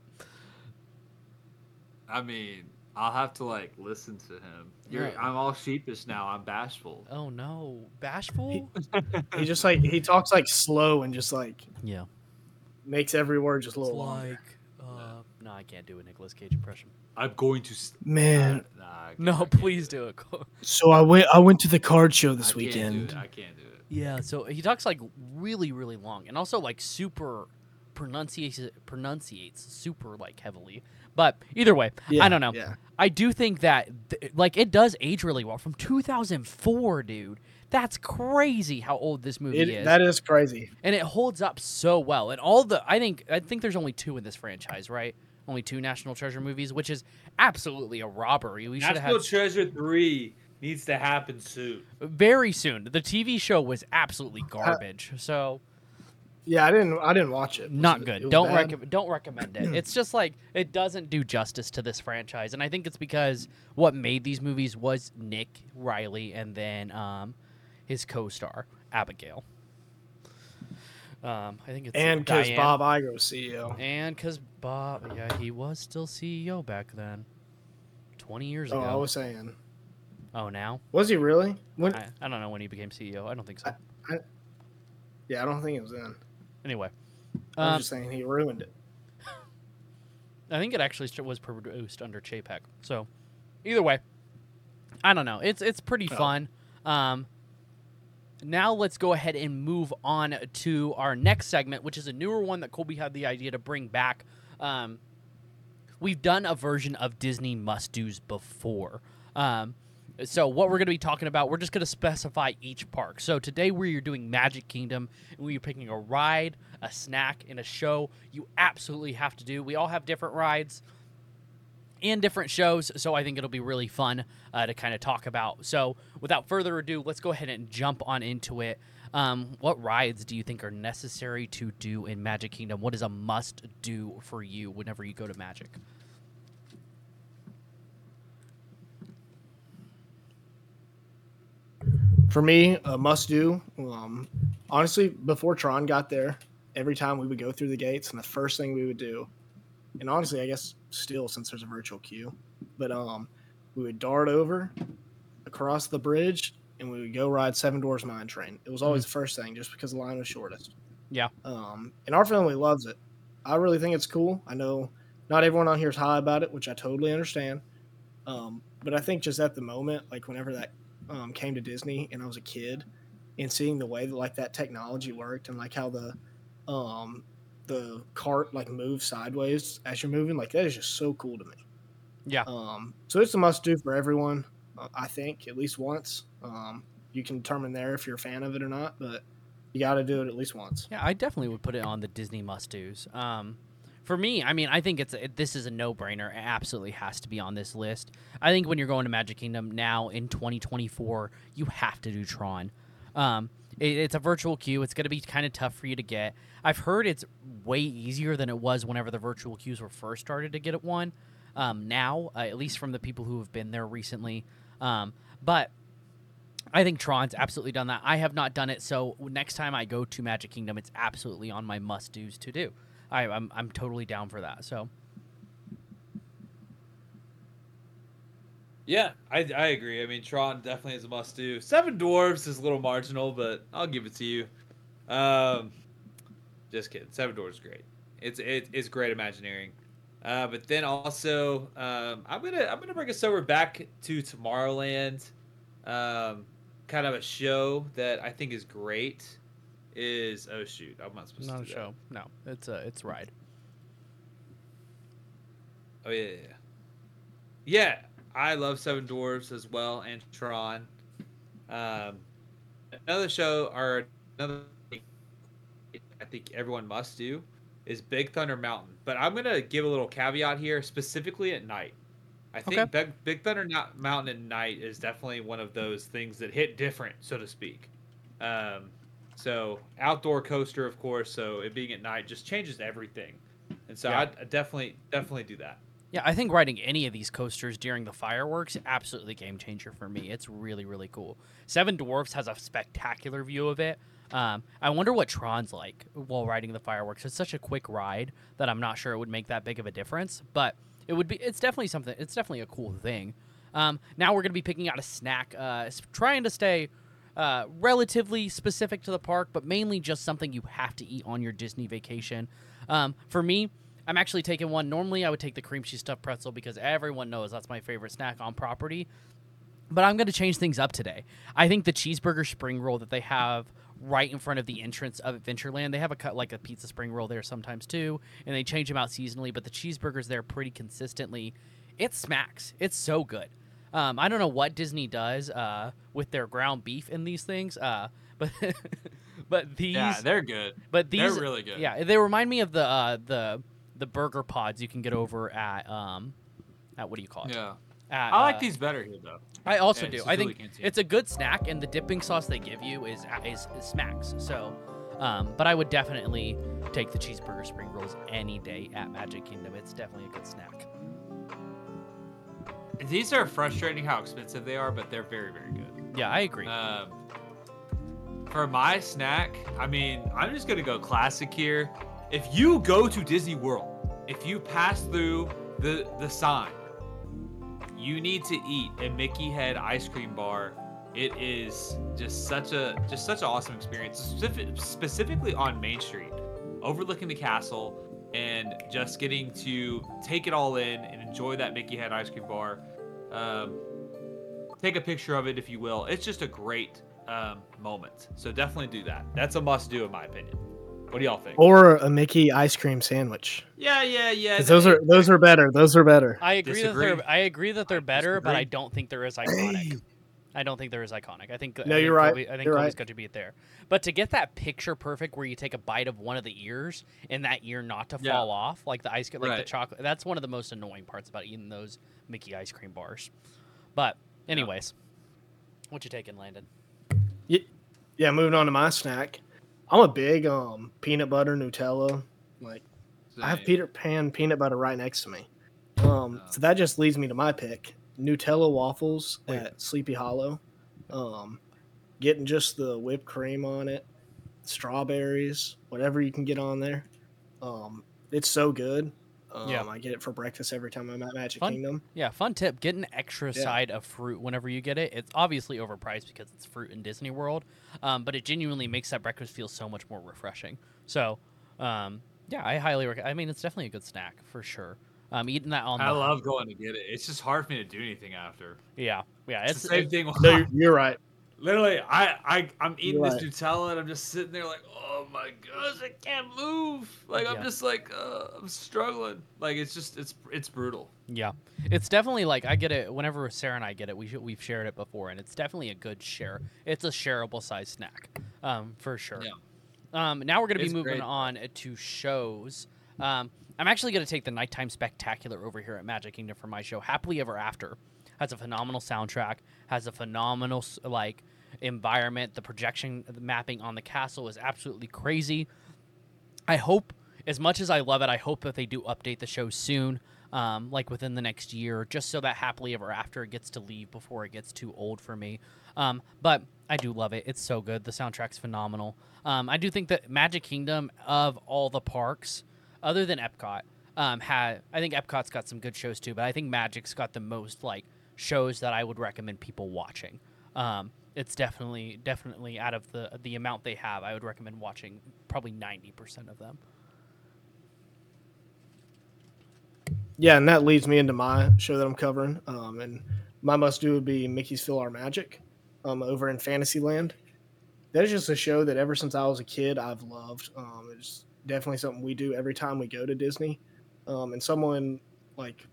I mean, I'll have to like listen to him. You're, Right. I'm all sheepish now. I'm bashful. oh no, bashful. He just like he talks like slow and just like Yeah. makes every word just a It's little longer. like, uh, no, I can't do a Nicolas Cage impression. I'm going to. s- Man, Nah, I can't- No, please do do it. so I went I went to the card show this I can't do weekend. it. I can't do it. Yeah, so he talks like really, really long, and also like super pronunciates pronunciates super like heavily. But either way, Yeah, I don't know. Yeah. I do think that th- like it does age really well from 2004, dude. That's crazy how old this movie It, is, that is crazy. and it holds up so well. And all the I think I think there's only two in this franchise, right? Only two National Treasure movies, which is absolutely a robbery. We should have National had Treasure three needs to happen soon. very soon. The TV show was absolutely uh, garbage. So Yeah, I didn't I didn't watch it. Not it- good. it Don't recommend. Don't recommend it. It's just like it doesn't do justice to this franchise, and I think it's because what made these movies was Nick Riley and then um, his co-star Abigail. Um, I think it's And because Bob Iger was CEO. and because Bob, yeah, he was still CEO back then, twenty years ago. Oh, ago. I was saying. oh, now Was he really? When? I, I don't know when he became CEO. I don't think so. yeah, I don't think it was then. Anyway, I'm um, just saying he ruined it. I think it actually was produced under Chapek. So, either way, I don't know. It's it's pretty Oh. fun. Um, now let's go ahead and move on to our next segment, which is a newer one that Colby had the idea to bring back. Um, we've done a version of Disney must dos before. Um, so what we're going to be talking about, we're just going to specify each park. So today we're doing Magic Kingdom, and we're picking a ride, a snack, and a show you absolutely have to do. We all have different rides and different shows, so I think it'll be really fun uh, to kind of talk about. So without further ado, let's go ahead and jump on into it. Um, what rides do you think are necessary to do in Magic Kingdom? What is a must do for you whenever you go to Magic? For me, a must do. Um, honestly, before Tron got there, every time we would go through the gates, and the first thing we would do, and honestly, I guess still since there's a virtual queue, but um, we would dart over across the bridge, and we would go ride Seven Dwarfs Mine Train. It was always the first thing, just because the line was shortest. Yeah. Um, and our family loves it. I really think it's cool. I know not everyone on here is high about it, which I totally understand. Um, but I think just at the moment, like whenever that um, came to Disney and I was a kid, and seeing the way that like that technology worked and like how the um, the cart like moves sideways as you're moving, like that is just so cool to me. Yeah. Um, so it's a must do for everyone. Uh, I think at least once. Um, you can determine there if you're a fan of it or not, but you got to do it at least once. Yeah, I definitely would put it on the Disney must dos. Um, for me, I mean, I think it's it, this is a no brainer. It absolutely has to be on this list. I think when you're going to Magic Kingdom now in 2024, you have to do Tron. Um, it, it's a virtual queue. It's going to be kind of tough for you to get. I've heard it's way easier than it was whenever the virtual queues were first started to get at one. Um, now, uh, at least from the people who have been there recently. Um, but I think Tron's absolutely done that. I have not done it, so next time I go to Magic Kingdom, it's absolutely on my must dos to do. I, I'm I'm totally down for that. So Yeah, I, I agree. I mean, Tron definitely is a must do. Seven Dwarfs is a little marginal, but I'll give it to you. Um, just kidding. Seven Dwarfs is great. It's it, it's great Imagineering. Uh, but then also, um, I'm gonna I'm gonna bring us over back to Tomorrowland. Um, kind of a show that I think is great. Is oh shoot, I'm not supposed not to a do that. show. No, it's a it's ride. Oh yeah, yeah, yeah. Yeah, I love Seven Dwarfs as well and Tron. Um, another show or another thing I think everyone must do is Big Thunder Mountain. But I'm gonna give a little caveat here, specifically at night. I think Okay. Big, Big Thunder Mountain at night is definitely one of those things that hit different, so to speak. Um, so outdoor coaster, of course. So it being at night just changes everything, and so Yeah. I'd I'd definitely definitely do that. Yeah, I think riding any of these coasters during the fireworks absolutely game changer for me. It's really really cool. Seven Dwarfs has a spectacular view of it. Um, I wonder what Tron's like while riding the fireworks. It's such a quick ride that I'm not sure it would make that big of a difference, but it would be. It's definitely something. It's definitely a cool thing. Um, now we're gonna be picking out a snack, uh, trying to stay uh, relatively specific to the park, but mainly just something you have to eat on your Disney vacation. Um, for me, I'm actually taking one. Normally, I would take the cream cheese stuffed pretzel because everyone knows that's my favorite snack on property. But I'm going to change things up today. I think the cheeseburger spring roll that they have right in front of the entrance of Adventureland, they have a cut like a pizza spring roll there sometimes too, and they change them out seasonally. But the cheeseburgers there pretty consistently. It smacks. It's so good. Um, I don't know what Disney does uh, with their ground beef in these things, uh, but but these Yeah, they're good. but these they're really good. Yeah, they remind me of the uh, the the burger pods you can get over at um at what do you call it? Yeah. At, I like uh, these better here though. I also Yeah, do. I think it's a good snack, and the dipping sauce they give you is is, is smacks. So, um, but I would definitely take the cheeseburger spring rolls any day at Magic Kingdom. It's definitely a good snack. These are frustrating how expensive they are, but they're very, very good. Yeah, I agree. Um, for my snack, I mean, I'm just gonna go classic here. If you go to Disney World, if you pass through the the sign, you need to eat a Mickey Head ice cream bar. It is just such a just such an awesome experience, specific, specifically on Main Street, overlooking the castle, and just getting to take it all in and enjoy that Mickey Head ice cream bar. Um, take a picture of it if you will. It's just a great um, moment. So definitely do that. That's a must do in my opinion. What do y'all think? Or a Mickey ice cream sandwich. Yeah, yeah, yeah. those are those are better. Those are better. I agree that they're I agree that they're I better, but I don't think they're as iconic. I don't think they're as iconic. I think No, I you're right. Colby, I think You're Colby's right. got to be it there. But to get that picture perfect, where you take a bite of one of the ears and that ear not to Yeah. fall off, like the ice, like the chocolate. That's one of the most annoying parts about eating those Mickey ice cream bars. But anyways, what you taking, Landon? Yeah, moving on to my snack. I'm a big um peanut butter Nutella. Like I have Peter Pan peanut butter right next to me. Um, so that just leads me to my pick: Nutella waffles Wait. at Sleepy Hollow. Um, getting just the whipped cream on it, strawberries, whatever you can get on there. Um, it's so good. Um, Yeah. I get it for breakfast every time I'm at Magic Fun. Kingdom. Yeah, fun tip: get an extra Yeah. side of fruit whenever you get it. It's obviously overpriced because it's fruit in Disney World, um, but it genuinely makes that breakfast feel so much more refreshing. So, um, yeah, I highly recommend. I mean, it's definitely a good snack for sure. Um, eating that on I the love going to get it. It's just hard for me to do anything after. yeah, yeah. It's, It's, the same it- thing. No, you're, you're right. Literally, I, I, I'm eating You're this right. Nutella and I'm just sitting there like, oh my gosh, I can't move. Like Yeah. I'm just like, uh, I'm struggling. Like it's just, it's, it's brutal. Yeah, it's definitely like I get it whenever Sarah and I get it. We sh- we've shared it before, and it's definitely a good share. It's a shareable size snack, um, for sure. Yeah. Um, now we're gonna be It's moving great. on to shows. Um, I'm actually gonna take the nighttime spectacular over here at Magic Kingdom for my show. Happily Ever After has a phenomenal soundtrack, has a phenomenal like environment. The projection, the mapping on the castle is absolutely crazy. I hope, as much as I love it, I hope that they do update the show soon, um, like within the next year, just so that happily ever after gets to leave before it gets too old for me. Um, but I do love it; it's so good. The soundtrack's phenomenal. Um, I do think that Magic Kingdom of all the parks, other than Epcot, um, had I think Epcot's got some good shows too, but I think Magic's got the most like shows that I would recommend people watching. Um, it's definitely definitely out of the the amount they have, I would recommend watching probably ninety percent of them. Yeah, and that leads me into my show that I'm covering. Um, and my must do would be Mickey's PhilharMagic um, over in Fantasyland. That is just a show that ever since I was a kid, I've loved. Um, it's definitely something we do every time we go to Disney. Um, and someone like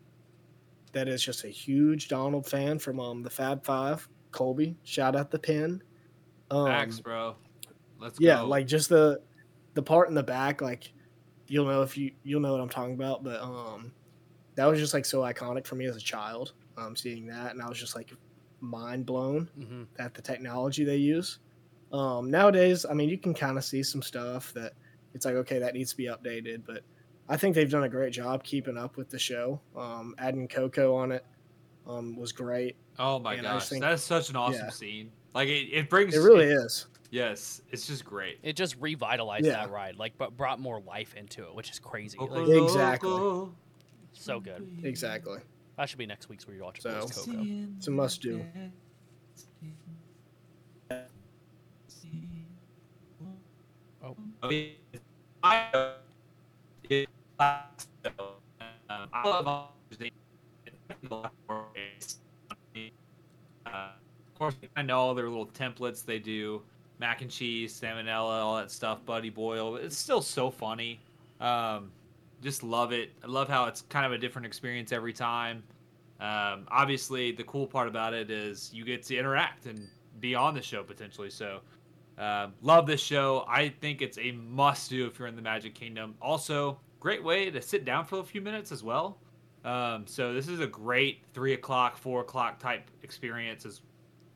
that is just a huge Donald fan from um, the Fab Five, Colby. Shout out the pin. Um, Max, bro. Let's yeah, go. like just the the part in the back, like you'll know if you you'll know what I'm talking about. But um, that was just like so iconic for me as a child. Um, seeing that, and I was just like mind blown Mm-hmm. at the technology they use. Um, nowadays, I mean, you can kind of see some stuff that it's like okay, that needs to be updated, but I think they've done a great job keeping up with the show. Um, adding Coco on it um, was great. oh my and gosh, think- that's such an awesome yeah. scene. Like it, it brings. It really is. Yes, it's just great. It just revitalized Yeah. that ride, like, but brought more life into it, which is crazy. Like, Exactly. So good. Exactly. That should be next week's rewatch. So- So, Coco. It's a must do. Oh. I mean, I, love Uh, of course, I know all their little templates they do mac and cheese, salmonella, all that stuff, Buddy Boyle. It's still so funny. Um, just love it. I love how it's kind of a different experience every time. Um, obviously, the cool part about it is you get to interact and be on the show potentially. So, um, love this show. I think it's a must do if you're in the Magic Kingdom. Also, great way to sit down for a few minutes as well. Um, so this is a great three o'clock, four o'clock type experience. As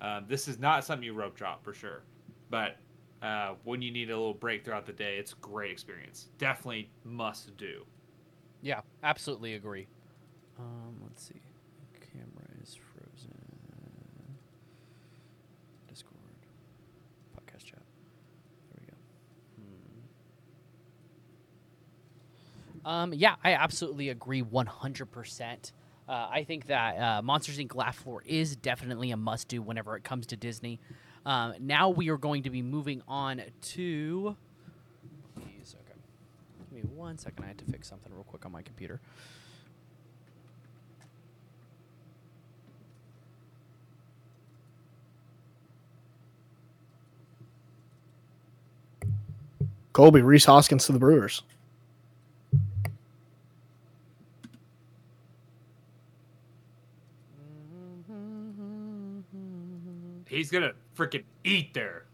um, this is not something you rope drop for sure, but uh, when you need a little break throughout the day, it's a great experience. Definitely must do. Yeah, absolutely agree. Um, let's see. Camera is frozen. Discord. Podcast chat. There we go. Hmm. Um, yeah, I absolutely agree 100%. Uh, I think that uh, Monsters Inc. Laugh Floor is definitely a must do whenever it comes to Disney. Um, now we are going to be moving on to. Okay. Give me one second. I had to fix something real quick on my computer. Colby Rhys Hoskins to the Brewers. He's gonna freaking eat there.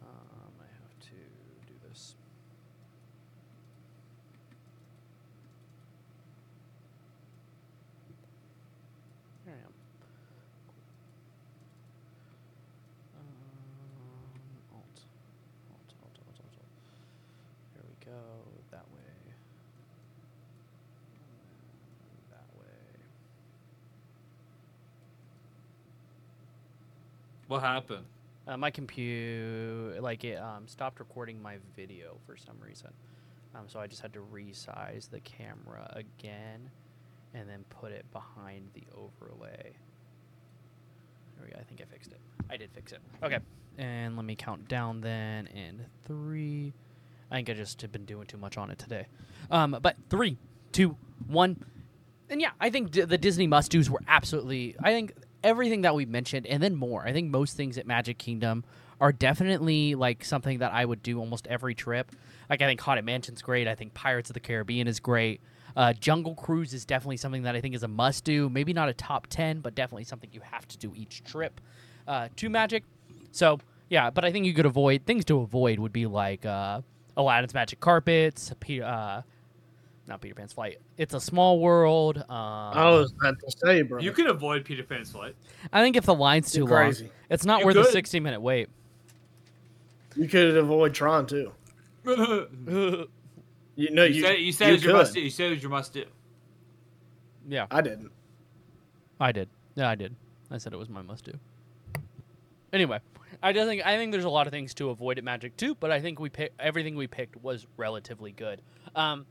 Um, I have to do this. Here I am. Um, alt. Alt, alt, alt, alt, alt. Here we go. That way. And that way. What happened? Uh, my computer, like it, um, stopped recording my video for some reason. Um, so I just had to resize the camera again, and then put it behind the overlay. There we go. I think I fixed it. I did fix it. Okay. And let me count down then in three. I think I just have been doing too much on it today. Um, but three, two, one. And yeah, I think d- the Disney must dos were absolutely. I think everything that we mentioned and then more. I think most things at Magic Kingdom are definitely like something that I would do almost every trip. Like I think Haunted Mansion's great. I think Pirates of the Caribbean is great. Uh, Jungle Cruise is definitely something that I think is a must do. Maybe not a top ten, but definitely something you have to do each trip uh, to Magic. So yeah, but I think you could avoid things to avoid would be like uh, Aladdin's Magic Carpets, Pe- uh, not Peter Pan's Flight. It's a Small World. Um, I was about to say, bro. You can avoid Peter Pan's flight. I think if the line's too You're long, it's not You worth a 60 minute wait. You could avoid Tron too. you, You know, you, said you said you it was your must do. You said it was your must do. yeah, I didn't. I did. Yeah, I did. I said it was my must do. Anyway, I do think I think there's a lot of things to avoid at Magic too, but I think we pick everything we picked was relatively good. Um,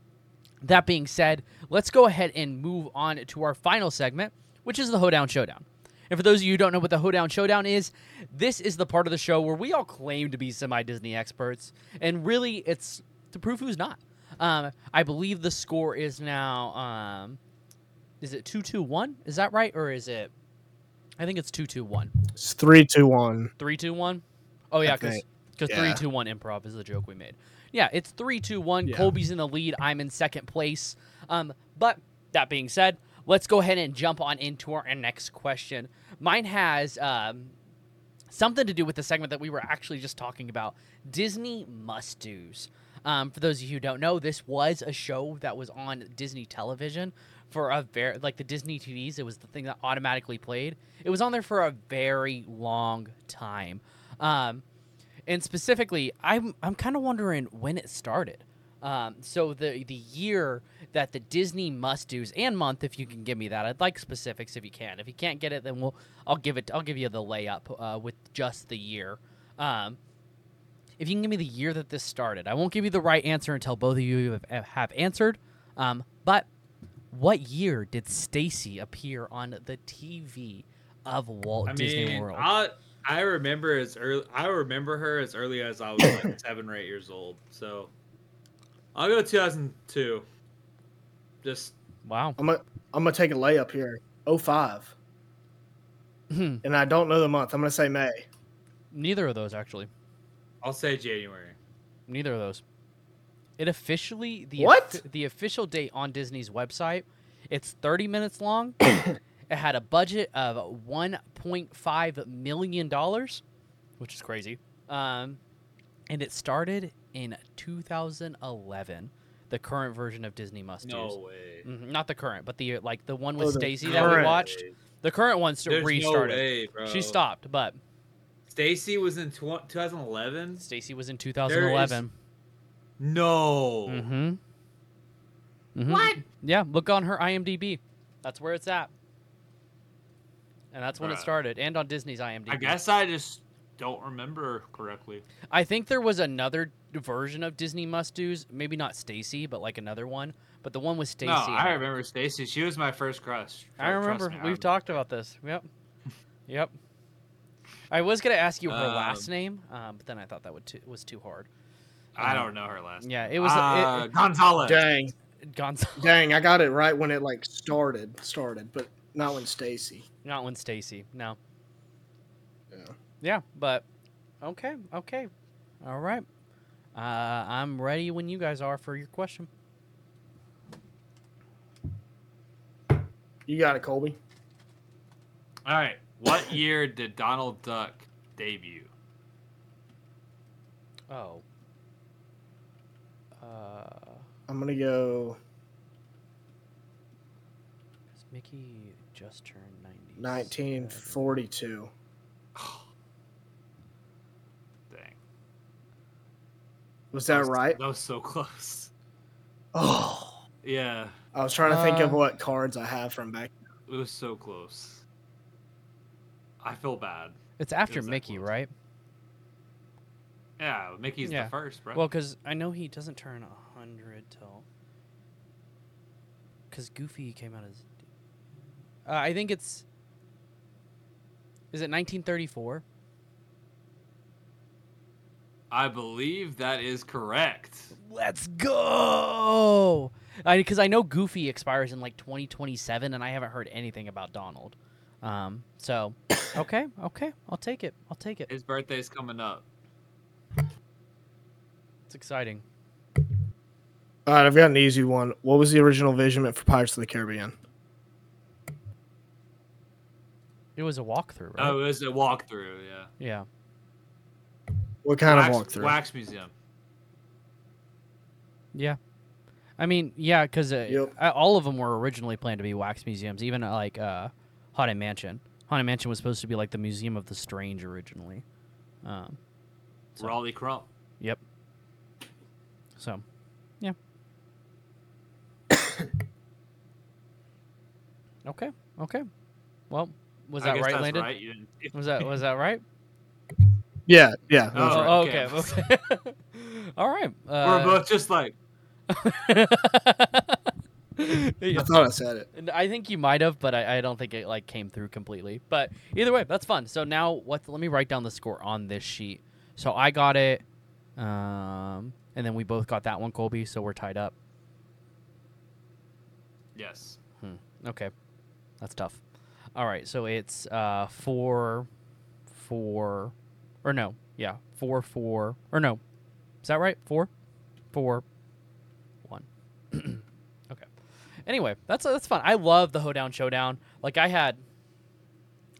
that being said, let's go ahead and move on to our final segment, which is the Hoedown Showdown. And for those of you who don't know what the Hoedown Showdown is, this is the part of the show where we all claim to be semi Disney experts, and really it's to prove who's not. Um, I believe the score is now um, is it two two one? Is that right, or is it? I think it's two two one. It's three, two, one. Three two one. Oh yeah, because think. because Yeah. three two one improv is the joke we made. Yeah, it's three two one. Yeah. Colby's in the lead. I'm in second place. Um, but that being said, let's go ahead and jump on into our next question. Mine has um, something to do with the segment that we were actually just talking about Disney must dos. Um, for those of you who don't know, this was a show that was on Disney television for a very like the Disney TVs. It was the thing that automatically played. It was on there for a very long time, um, and specifically, I'm I'm kind of wondering when it started. Um, so the the year that the Disney must dos and month, if you can give me that, I'd like specifics if you can. If you can't get it, then we'll I'll give it I'll give you the layup uh, with just the year. Um, if you can give me the year that this started, I won't give you the right answer until both of you have, have answered. Um, but What year did Stacy appear on the TV of Walt I Disney mean, World? I I remember as early. I remember her as early as I was like seven or eight years old. So I'll go 2002. Just wow. I'm gonna I'm gonna take a layup here. 05. Hmm. and I don't know the month. I'm gonna say May. Neither of those actually. I'll say January. Neither of those. It officially the What? offi- the official date on Disney's website. It's 30 minutes long. it had a budget of 1.5 million dollars, which is crazy. Um, and it started in 2011. The current version of Disney Must No Do's. way. Mhm, Not the current, but the like the one Oh, with the Stacy that we watched. The current one st- There's restarted. no way, bro. She stopped, but Stacy was in tw- 2011. Stacy was in 2011. No. Mm-hmm. Mhm. What? Yeah, look on her IMDb. That's where it's at. And that's when it started, and on Disney's IMDb. I guess I just don't remember correctly. I think there was another version of Disney Must Do's, maybe not Stacy, but like another one. But the one with Stacy. No, I remember Stacy. She was my first crush. I remember. me, We've remember. talked about this. Yep. yep. I was gonna ask you her last Um, name, um, but then I thought that would too, was too hard. I Um, don't know her last. Name. Yeah, it was. uh, it, Gonzalez. Dang, it, Gonzalo, dang, I got it right when it like started, started, but not when Stacy. not when Stacy. No. Yeah. Yeah, but okay, okay, all right. Uh, I'm ready when you guys are for your question. You got it, Colby. All right. What year did Donald Duck debut? Oh. Uh, I'm gonna go has Mickey just turned 90. 1942. Dang. Was that was- right? That was so close. Oh, Yeah, I was trying to think of Uh, what cards I have from back. it was so close. I feel bad. It's after was that Mickey, right? Yeah, Mickey's Yeah. the first, bro. Well, because I know he doesn't turn 100 till. Because Goofy came out as. Uh, I think it's. Is it 1934? I believe that is correct. Let's go! Because I, know Goofy expires in like 2027, and I haven't heard anything about Donald. Um, so, okay, okay, I'll take it. I'll take it. His birthday's coming up. It's exciting. All right, I've got an easy one. What was the original vision for Pirates of the Caribbean? It was a walkthrough, right? Oh, it was a walkthrough. Yeah. yeah. What kind wax, of walkthrough? Wax museum. Yeah. I mean, yeah, because uh, Yep. uh, all of them were originally planned to be wax museums, even uh, like uh, Haunted Mansion. Haunted Mansion was supposed to be like the Museum of the Strange originally. Um, So- Rolly Crump. yep. So, yeah. okay. Okay. Well, was that right, that's Landon? Right. Was that was that right? Yeah, yeah. Oh, right. Oh, okay. okay. Okay. all right. We're Uh, both just like, yeah. I thought I said it. And I think you might have, but I, I don't think it like came through completely. But either way, that's fun. So now what? Let me write down the score on this sheet. So I got it, um, and then we both got that one, Colby. So we're tied up. yes. Hmm. Okay, that's tough. All right, so it's uh four, four, or no, yeah, four, four, or no, is that right? Four, four, one. okay. Anyway, that's that's fun. I love the Hoedown Showdown. Like I had,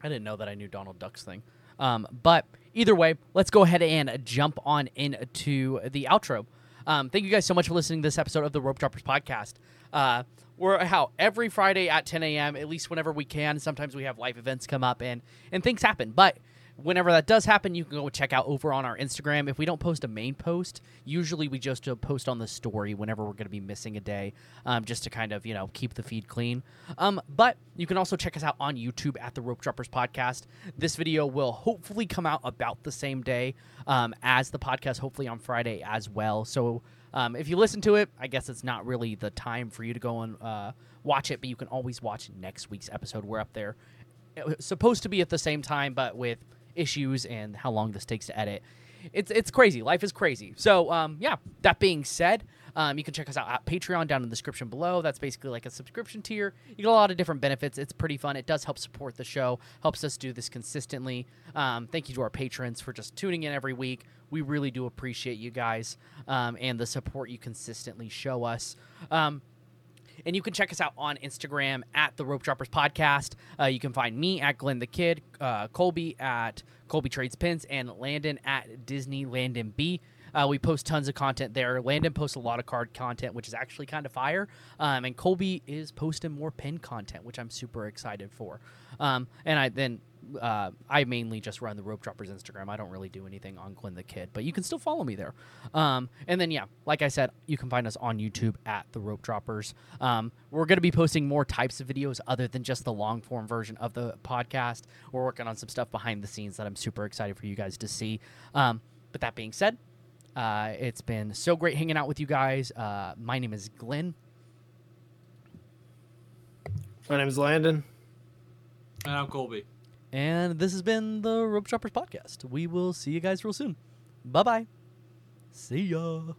I didn't know that I knew Donald Duck's thing. Um, but either way, let's go ahead and jump on into the outro. Um, thank you guys so much for listening to this episode of the Rope Droppers podcast. Uh, we're how every Friday at 10 a.m. at least whenever we can. Sometimes we have live events come up and and things happen, but whenever that does happen, you can go check out over on our Instagram. If we don't post a main post, usually we just uh, post on the story whenever we're going to be missing a day, um, just to kind of you know keep the feed clean. Um, but you can also check us out on YouTube at the Rope Droppers Podcast. This video will hopefully come out about the same day um, as the podcast, hopefully on Friday as well. So Um, if you listen to it, I guess it's not really the time for you to go and uh, watch it, but you can always watch next week's episode. We're up there. Supposed to be at the same time, but with issues and how long this takes to edit, it's it's crazy. Life is crazy. So um, yeah. That being said, um, you can check us out at Patreon down in the description below. That's basically like a subscription tier. You get a lot of different benefits. It's pretty fun. It does help support the show, helps us do this consistently. Um, thank you to our patrons for just tuning in every week. We really do appreciate you guys um, and the support you consistently show us. Um, and you can check us out on Instagram at the Rope Droppers Podcast. Uh, you can find me at Glenn the Kid, uh, Colby at Colby Trades Pins, and Landon at Disney Landon B. Uh, we post tons of content there. Landon posts a lot of card content, which is actually kind of fire. Um, and Colby is posting more pin content, which I'm super excited for. Um, and I then uh, I mainly just run the Rope Droppers Instagram. I don't really do anything on Glenn the Kid, but you can still follow me there. Um, and then, yeah, like I said, you can find us on YouTube at the Rope Droppers. Um, we're going to be posting more types of videos other than just the long form version of the podcast. We're working on some stuff behind the scenes that I'm super excited for you guys to see. Um, but that being said, uh, it's been so great hanging out with you guys. Uh, my name is Glenn. My name is Landon. And I'm Colby. And this has been the Rope Droppers Podcast. We will see you guys real soon. Bye bye. See ya.